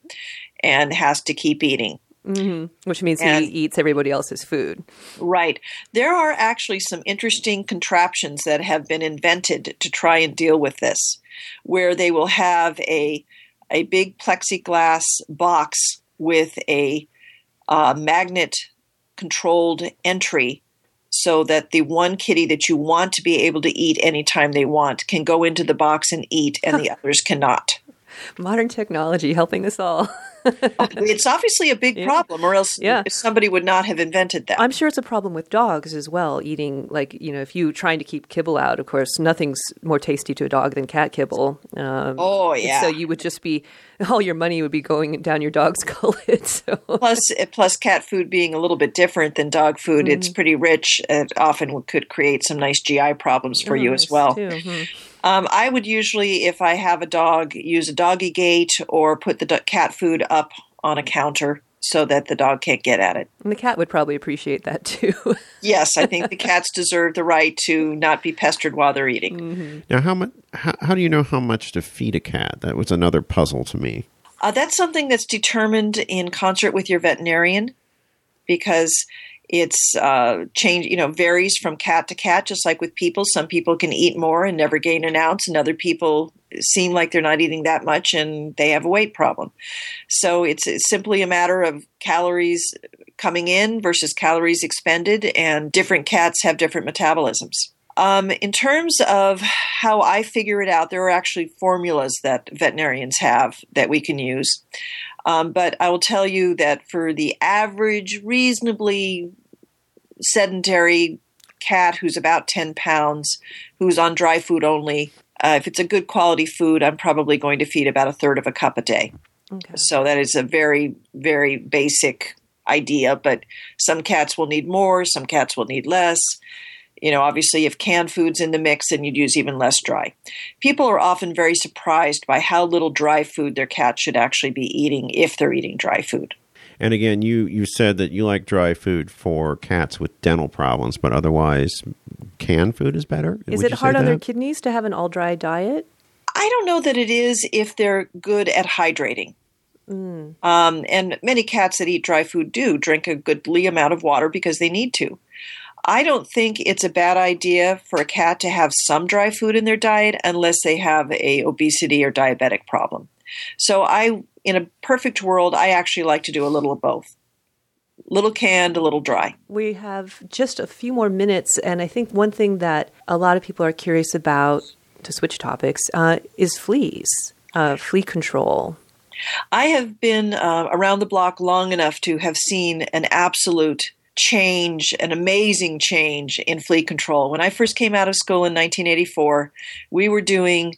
and has to keep eating. Mm-hmm. Which means and, he eats everybody else's food. Right. There are actually some interesting contraptions that have been invented to try and deal with this, where they will have a a big plexiglass box with a uh, magnet controlled entry so that the one kitty that you want to be able to eat anytime they want can go into the box and eat and the others cannot. Modern technology helping us all. it's obviously a big yeah. problem, or else yeah. somebody would not have invented that. I'm sure it's a problem with dogs as well. Eating like you know, if you trying to keep kibble out, of course, nothing's more tasty to a dog than cat kibble. Um, oh yeah. So you would just be all your money would be going down your dog's gullet. So. Plus, plus cat food being a little bit different than dog food, mm-hmm. it's pretty rich. It often could create some nice GI problems for oh, you as well. Um, I would usually, if I have a dog, use a doggy gate or put the cat food up on a counter so that the dog can't get at it. And the cat would probably appreciate that too. yes, I think the cats deserve the right to not be pestered while they're eating. Mm-hmm. Now, how much? How, how, do you know how much to feed a cat? That was another puzzle to me. Uh, that's something that's determined in concert with your veterinarian, because it's uh, change, you know, varies from cat to cat, just like with people. Some people can eat more and never gain an ounce, and other people seem like they're not eating that much and they have a weight problem. So it's, it's simply a matter of calories coming in versus calories expended, and different cats have different metabolisms. Um, in terms of how I figure it out, there are actually formulas that veterinarians have that we can use. Um, but I will tell you that for the average, reasonably sedentary cat who's about 10 pounds, who's on dry food only, uh, if it's a good quality food, I'm probably going to feed about a third of a cup a day. Okay. So that is a very, very basic idea, but some cats will need more, some cats will need less. You know, obviously, if canned food's in the mix, then you'd use even less dry. People are often very surprised by how little dry food their cat should actually be eating if they're eating dry food. And again, you, you said that you like dry food for cats with dental problems, but otherwise, canned food is better. Is Would it hard on their kidneys to have an all dry diet? I don't know that it is if they're good at hydrating. Mm. Um, and many cats that eat dry food do drink a goodly amount of water because they need to. I don't think it's a bad idea for a cat to have some dry food in their diet unless they have a obesity or diabetic problem. So I in a perfect world I actually like to do a little of both. Little canned, a little dry. We have just a few more minutes and I think one thing that a lot of people are curious about to switch topics uh, is fleas, uh, flea control. I have been uh, around the block long enough to have seen an absolute change, an amazing change in flea control. When I first came out of school in 1984, we were doing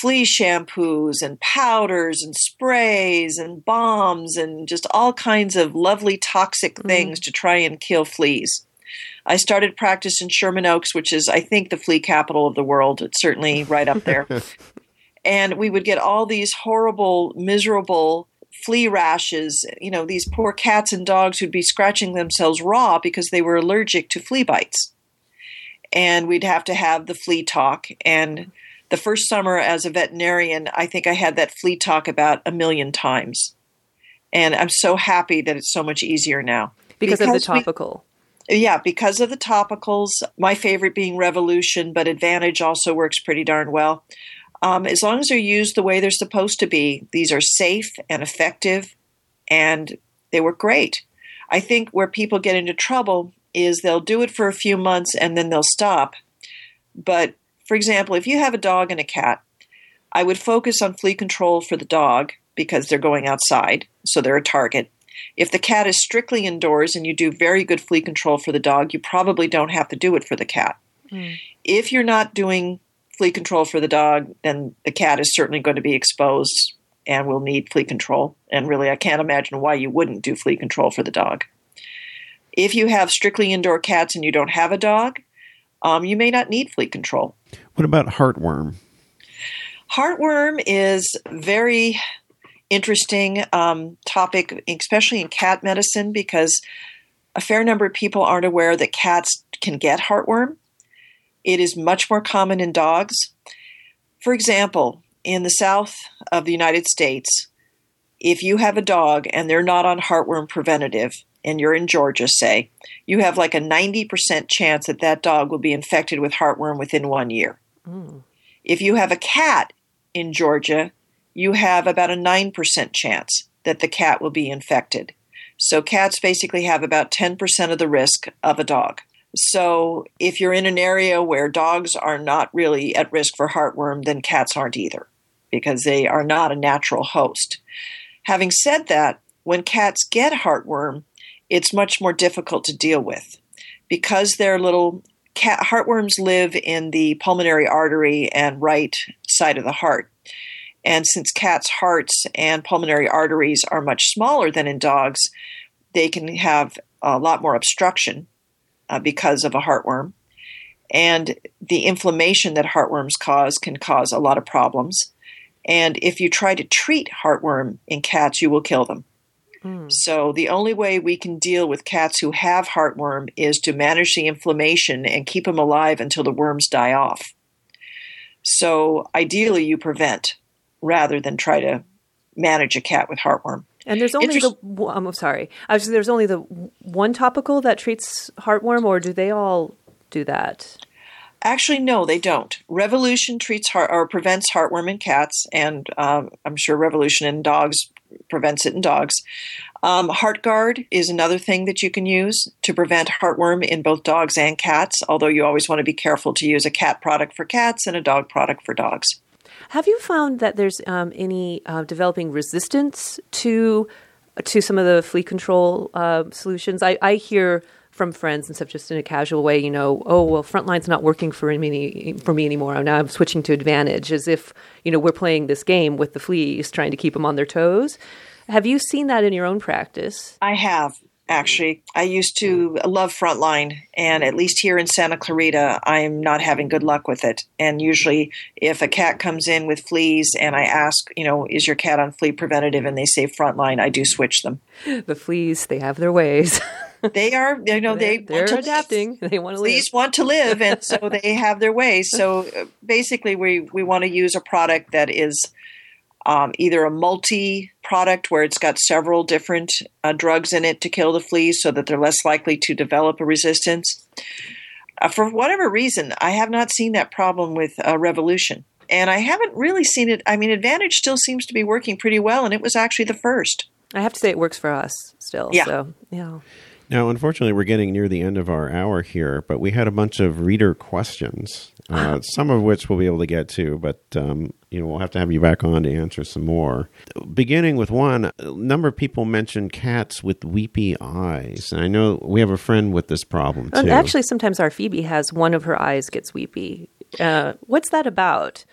flea shampoos and powders and sprays and bombs and just all kinds of lovely toxic mm-hmm. things mm. to try and kill fleas. I started practice in Sherman Oaks, which is, I think, the flea capital of the world. It's certainly right up there. and we would get all these horrible, miserable flea rashes. You know, these poor cats and dogs who'd be scratching themselves raw because they were allergic to flea bites. And we'd have to have the flea talk. And the first summer as a veterinarian, I think I had that flea talk about a million times. And I'm so happy that it's so much easier now. Because, because of the topical. We, yeah, because of the topicals. My favorite being Revolution, but Advantage also works pretty darn well. Um, as long as they're used the way they're supposed to be, these are safe and effective and they work great. I think where people get into trouble is they'll do it for a few months and then they'll stop. But for example, if you have a dog and a cat, I would focus on flea control for the dog because they're going outside, so they're a target. If the cat is strictly indoors and you do very good flea control for the dog, you probably don't have to do it for the cat. Mm. If you're not doing flea control for the dog, then the cat is certainly going to be exposed and will need flea control. And really, I can't imagine why you wouldn't do flea control for the dog. If you have strictly indoor cats and you don't have a dog, um, you may not need flea control. What about heartworm? Heartworm is very interesting um, topic, especially in cat medicine, because a fair number of people aren't aware that cats can get heartworm. It is much more common in dogs. For example, in the south of the United States, if you have a dog and they're not on heartworm preventative, and you're in Georgia, say, you have like a 90% chance that that dog will be infected with heartworm within one year. Mm. If you have a cat in Georgia, you have about a 9% chance that the cat will be infected. So cats basically have about 10% of the risk of a dog. So if you're in an area where dogs are not really at risk for heartworm, then cats aren't either because they are not a natural host. Having said that, when cats get heartworm, it's much more difficult to deal with because they're little cat heartworms live in the pulmonary artery and right side of the heart. And since cats' hearts and pulmonary arteries are much smaller than in dogs, they can have a lot more obstruction uh, because of a heartworm. And the inflammation that heartworms cause can cause a lot of problems. And if you try to treat heartworm in cats, you will kill them. Mm. So, the only way we can deal with cats who have heartworm is to manage the inflammation and keep them alive until the worms die off. So, ideally, you prevent rather than try to manage a cat with heartworm. And there's only the I'm sorry. I was, there's only the one topical that treats heartworm, or do they all do that? Actually, no, they don't. Revolution treats heart or prevents heartworm in cats, and um, I'm sure Revolution in dogs prevents it in dogs. Um, Heartgard is another thing that you can use to prevent heartworm in both dogs and cats. Although you always want to be careful to use a cat product for cats and a dog product for dogs. Have you found that there's um, any uh, developing resistance to to some of the flea control uh, solutions? I, I, hear from friends and stuff just in a casual way, you know, oh well, Frontline's not working for me for me anymore. Now I'm switching to Advantage, as if you know we're playing this game with the fleas, trying to keep them on their toes. Have you seen that in your own practice? I have actually. I used to love Frontline, and at least here in Santa Clarita, I'm not having good luck with it. And usually, if a cat comes in with fleas and I ask, you know, is your cat on flea preventative, and they say Frontline, I do switch them. The fleas, they have their ways. they are, you know, they they're, they're adapting. Live. They want to live. Fleas want to live, and so they have their ways. So uh, basically, we we want to use a product that is um, either a multi product where it's got several different uh, drugs in it to kill the fleas so that they're less likely to develop a resistance. Uh, for whatever reason, I have not seen that problem with uh, Revolution. And I haven't really seen it. I mean, Advantage still seems to be working pretty well, and it was actually the first. I have to say, it works for us still. Yeah. So, yeah. Now, unfortunately, we're getting near the end of our hour here, but we had a bunch of reader questions, uh, some of which we'll be able to get to, but um, you know we'll have to have you back on to answer some more. Beginning with one, a number of people mentioned cats with weepy eyes, and I know we have a friend with this problem too. And actually, sometimes our Phoebe has one of her eyes gets weepy. Uh, what's that about?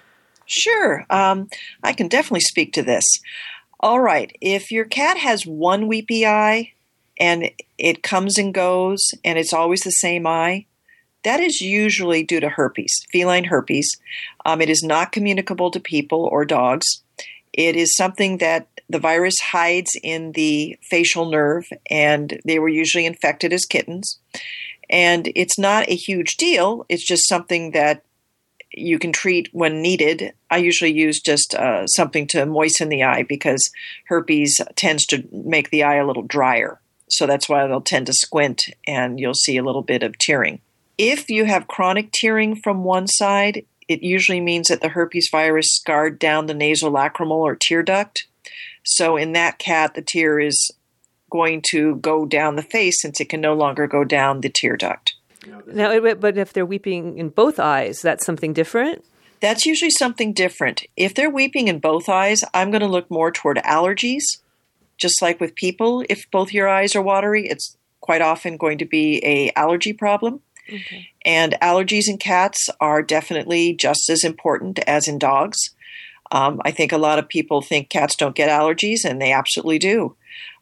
Sure, um, I can definitely speak to this. All right, if your cat has one weepy eye and it comes and goes and it's always the same eye, that is usually due to herpes, feline herpes. Um, it is not communicable to people or dogs. It is something that the virus hides in the facial nerve, and they were usually infected as kittens. And it's not a huge deal, it's just something that you can treat when needed. I usually use just uh, something to moisten the eye because herpes tends to make the eye a little drier. So that's why they'll tend to squint and you'll see a little bit of tearing. If you have chronic tearing from one side, it usually means that the herpes virus scarred down the nasolacrimal or tear duct. So in that cat, the tear is going to go down the face since it can no longer go down the tear duct. Now, but if they're weeping in both eyes, that's something different. That's usually something different. If they're weeping in both eyes, I'm going to look more toward allergies. Just like with people, if both your eyes are watery, it's quite often going to be a allergy problem. And allergies in cats are definitely just as important as in dogs. Um, I think a lot of people think cats don't get allergies, and they absolutely do.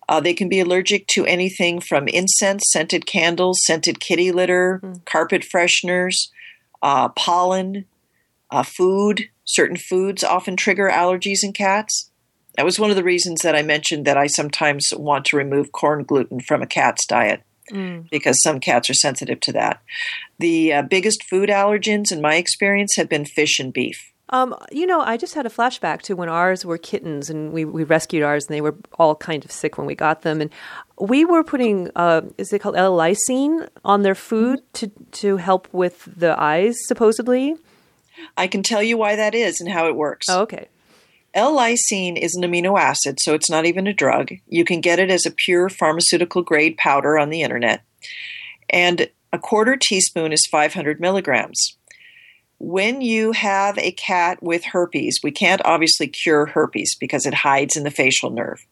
Uh, they can be allergic to anything from incense, scented candles, scented kitty litter, carpet fresheners, uh, pollen, uh, food. Certain foods often trigger allergies in cats. That was one of the reasons that I mentioned that I sometimes want to remove corn gluten from a cat's diet because some cats are sensitive to that. The uh, biggest food allergens, in my experience, have been fish and beef. Um, you know, I just had a flashback to when ours were kittens, and we, we rescued ours, and they were all kind of sick when we got them, and we were putting uh, is it called L-lysine on their food to to help with the eyes, supposedly. I can tell you why that is and how it works. Oh, okay. L-lysine is an amino acid, so it's not even a drug. You can get it as a pure pharmaceutical grade powder on the internet. And a quarter teaspoon is 500 milligrams. When you have a cat with herpes, we can't obviously cure herpes because it hides in the facial nerve.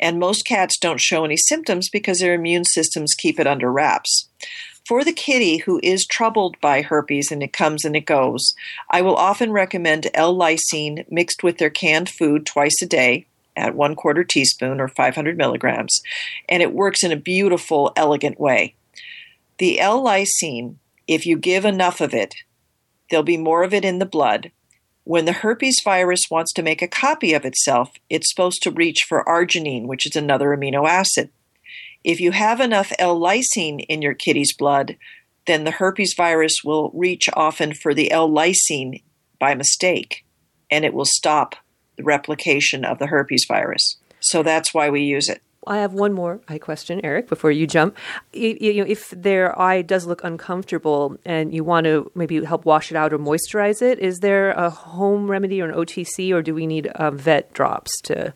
And most cats don't show any symptoms because their immune systems keep it under wraps. For the kitty who is troubled by herpes and it comes and it goes, I will often recommend L lysine mixed with their canned food twice a day at one quarter teaspoon or 500 milligrams, and it works in a beautiful, elegant way. The L lysine, if you give enough of it, there'll be more of it in the blood. When the herpes virus wants to make a copy of itself, it's supposed to reach for arginine, which is another amino acid. If you have enough L lysine in your kitty's blood, then the herpes virus will reach often for the L lysine by mistake, and it will stop the replication of the herpes virus. So that's why we use it. I have one more question, Erik, before you jump. If their eye does look uncomfortable and you want to maybe help wash it out or moisturize it, is there a home remedy or an OTC, or do we need uh, vet drops to?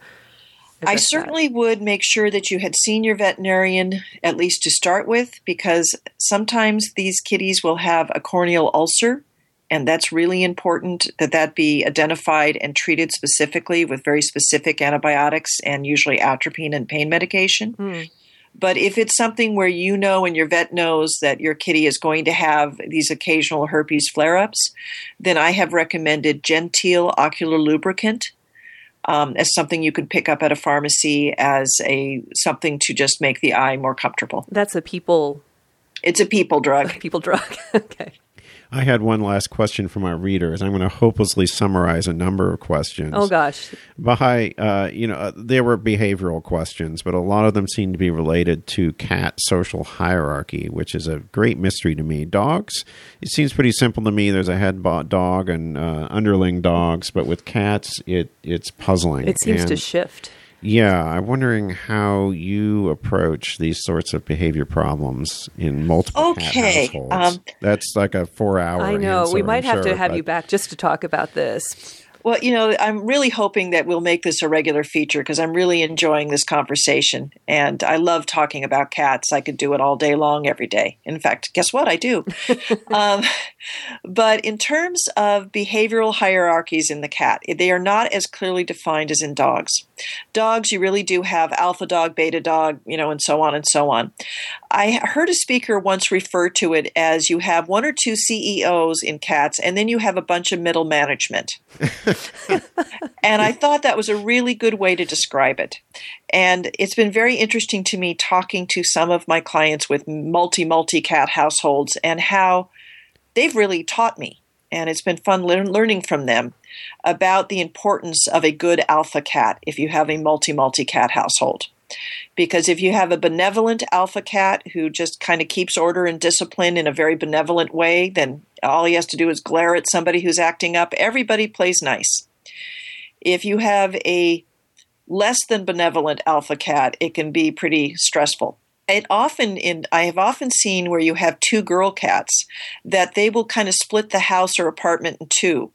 I address that? certainly would make sure that you had seen your veterinarian at least to start with, because sometimes these kitties will have a corneal ulcer, and that's really important that that be identified and treated specifically with very specific antibiotics and usually atropine and pain medication. Hmm. But if it's something where you know and your vet knows that your kitty is going to have these occasional herpes flare ups, then I have recommended GenTeal Ocular Lubricant um, as something you could pick up at a pharmacy as a something to just make the eye more comfortable. That's a people It's a people drug. people drug. okay. I had one last question from our readers. I'm going to hopelessly summarize a number of questions. Oh gosh, Bahai, uh, you know, uh, there were behavioral questions, but a lot of them seem to be related to cat social hierarchy, which is a great mystery to me. Dogs, it seems pretty simple to me. There's a head dog and uh, underling dogs, but with cats, it it's puzzling. It seems and to shift. Yeah, I'm wondering how you approach these sorts of behavior problems in multiple okay. cat households. Um, That's like a four-hour. I know. Answer, we might I'm have sure, to have but... you back just to talk about this. Well, you know, I'm really hoping that we'll make this a regular feature because I'm really enjoying this conversation. And I love talking about cats. I could do it all day long, every day. In fact, guess what? I do. um, but in terms of behavioral hierarchies in the cat, they are not as clearly defined as in dogs. Dogs, you really do have alpha dog, beta dog, you know, and so on and so on. I heard a speaker once refer to it as you have one or two CEOs in cats, and then you have a bunch of middle management. and I thought that was a really good way to describe it. And it's been very interesting to me talking to some of my clients with multi, multi cat households and how they've really taught me. And it's been fun le- learning from them about the importance of a good alpha cat if you have a multi, multi cat household. Because if you have a benevolent alpha cat who just kind of keeps order and discipline in a very benevolent way, then all he has to do is glare at somebody who's acting up. Everybody plays nice. If you have a less than benevolent alpha cat, it can be pretty stressful. It often in I have often seen where you have two girl cats that they will kind of split the house or apartment in two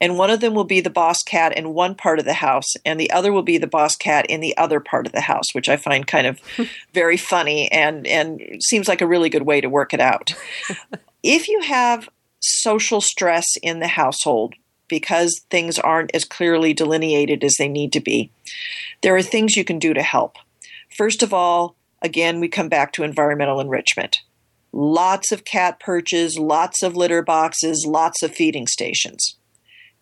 and one of them will be the boss cat in one part of the house, and the other will be the boss cat in the other part of the house, which I find kind of very funny and and seems like a really good way to work it out. if you have social stress in the household because things aren't as clearly delineated as they need to be, there are things you can do to help. First of all, again, we come back to environmental enrichment. Lots of cat perches, lots of litter boxes, lots of feeding stations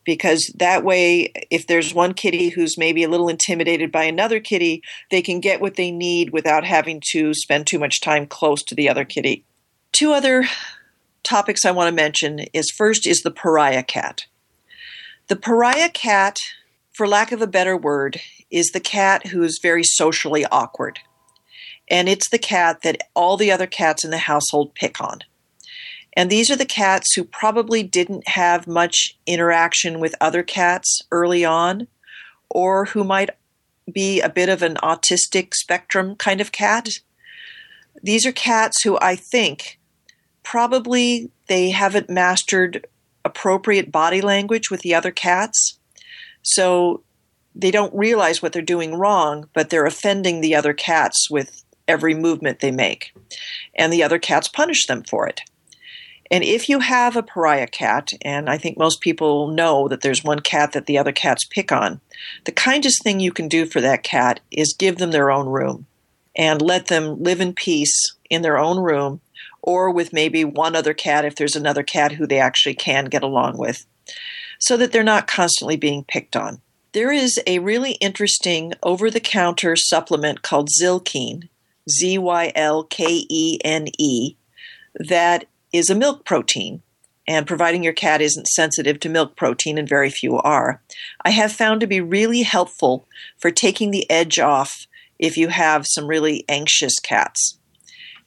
because that way if there's one kitty who's maybe a little intimidated by another kitty they can get what they need without having to spend too much time close to the other kitty. Two other topics i want to mention is first is the pariah cat. The pariah cat for lack of a better word is the cat who is very socially awkward. And it's the cat that all the other cats in the household pick on and these are the cats who probably didn't have much interaction with other cats early on, or who might be a bit of an autistic spectrum kind of cat. These are cats who I think probably they haven't mastered appropriate body language with the other cats. So they don't realize what they're doing wrong, but they're offending the other cats with every movement they make. And the other cats punish them for it. And if you have a pariah cat, and I think most people know that there's one cat that the other cats pick on, the kindest thing you can do for that cat is give them their own room and let them live in peace in their own room or with maybe one other cat if there's another cat who they actually can get along with, so that they're not constantly being picked on. There is a really interesting over the counter supplement called Zylkene, Z Y L K E N E, that is a milk protein. And providing your cat isn't sensitive to milk protein, and very few are, I have found to be really helpful for taking the edge off if you have some really anxious cats.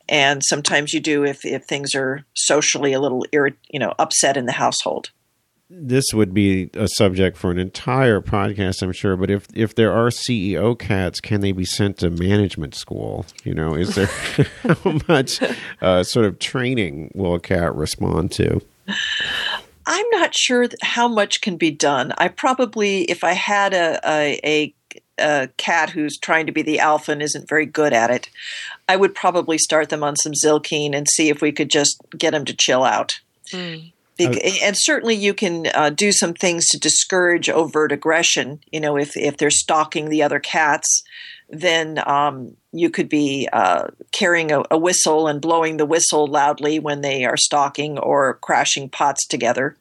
And sometimes you do if, if things are socially a little irrit- you know upset in the household this would be a subject for an entire podcast, I'm sure. But if if there are CEO cats, can they be sent to management school? You know, is there how much uh, sort of training will a cat respond to? I'm not sure how much can be done. I probably, if I had a, a, a a cat who's trying to be the alpha and isn't very good at it, I would probably start them on some Zylkene and see if we could just get them to chill out. Mm. And certainly you can uh, do some things to discourage overt aggression. You know, if, if they're stalking the other cats, then um, you could be uh, carrying a, a, whistle and blowing the whistle loudly when they are stalking or crashing pots together.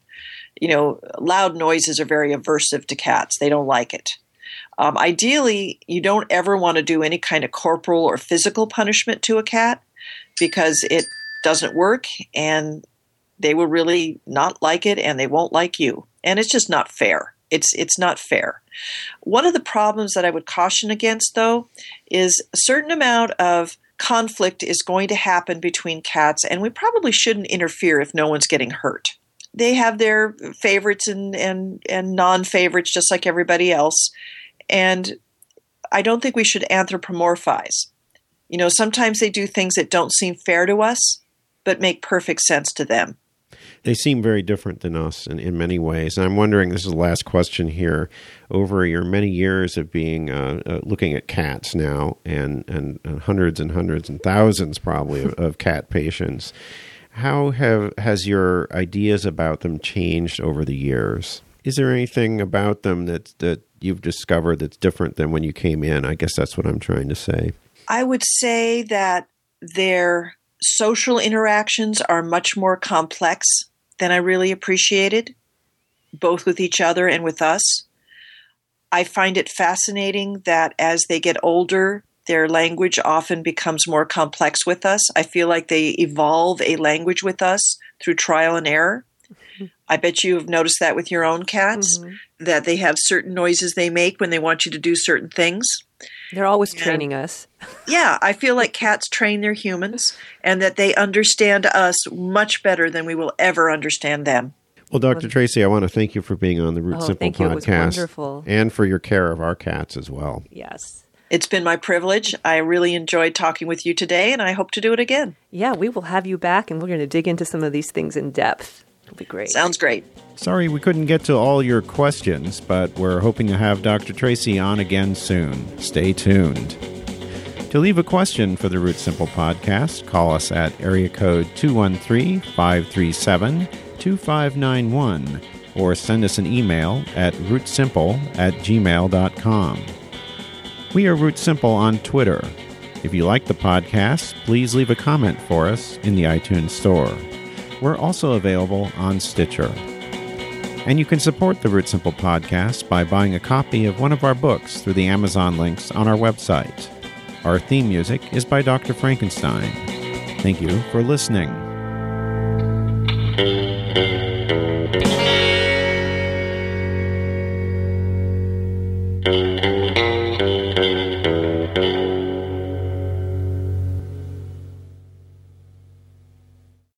You know, loud noises are very aversive to cats, they don't like it. Um, ideally, you don't ever want to do any kind of corporal or physical punishment to a cat because it doesn't work and they will really not like it and they won't like you. And it's just not fair. It's it's not fair. One of the problems that I would caution against though is a certain amount of conflict is going to happen between cats and we probably shouldn't interfere if no one's getting hurt. They have their favorites and and and non-favorites just like everybody else. And I don't think we should anthropomorphize. You know, sometimes they do things that don't seem fair to us, but make perfect sense to them. They seem very different than us in, in many ways. And I'm wondering this is the last question here. Over your many years of being uh, uh, looking at cats now, and, and, and, hundreds and hundreds and thousands probably of, of cat patients, how have has your ideas about them changed over the years? Is there anything about them that that you've discovered that's different than when you came in? I guess that's what I'm trying to say. I would say that their social interactions are much more complex than I really appreciated, both with each other and with us. I find it fascinating that as they get older, their language often becomes more complex with us. I feel like they evolve a language with us through trial and error. Mm-hmm. I bet you have noticed that with your own cats, mm-hmm. that they have certain noises they make when they want you to do certain things. They're always and, training us. yeah, I feel like cats train their humans and that they understand us much better than we will ever understand them. Well, Dr. Tracy, I want to thank you for being on the Root oh, Simple podcast and for your care of our cats as well. Yes. It's been my privilege. I really enjoyed talking with you today, and I hope to do it again. Yeah, we will have you back, and we're going to dig into some of these things in depth. It'll be great. Sounds great. Sorry we couldn't get to all your questions, but we're hoping to have Dr. Tracy on again soon. Stay tuned. To leave a question for the Root Simple podcast, call us at area code 213 537 2591 or send us an email at rootsimple at gmail.com. We are Root Simple on Twitter. If you like the podcast, please leave a comment for us in the iTunes Store. We're also available on Stitcher. And you can support the Root Simple podcast by buying a copy of one of our books through the Amazon links on our website. Our theme music is by Dr. Frankenstein. Thank you for listening.